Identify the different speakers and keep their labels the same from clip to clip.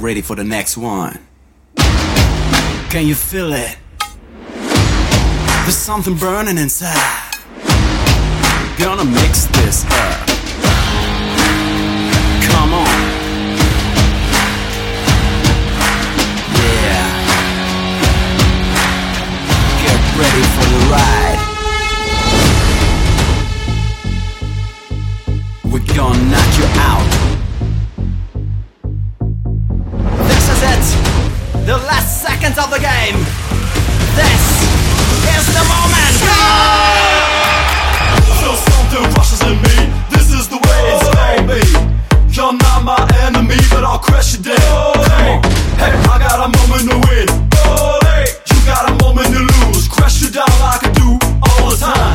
Speaker 1: ready for the next one. Can you feel it? There's something burning inside. Gonna mix this up. Come on. Yeah. Get ready for the ride. We're gonna knock you out.
Speaker 2: dollar I could do all the time.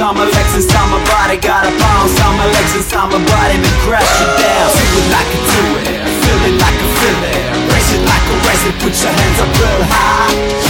Speaker 2: on my
Speaker 1: legs inside my body Gotta bounce on my legs inside my body to crash it down. Do it like I do it, feel it like I feel it Raise it like I raise it, put your hands up real high.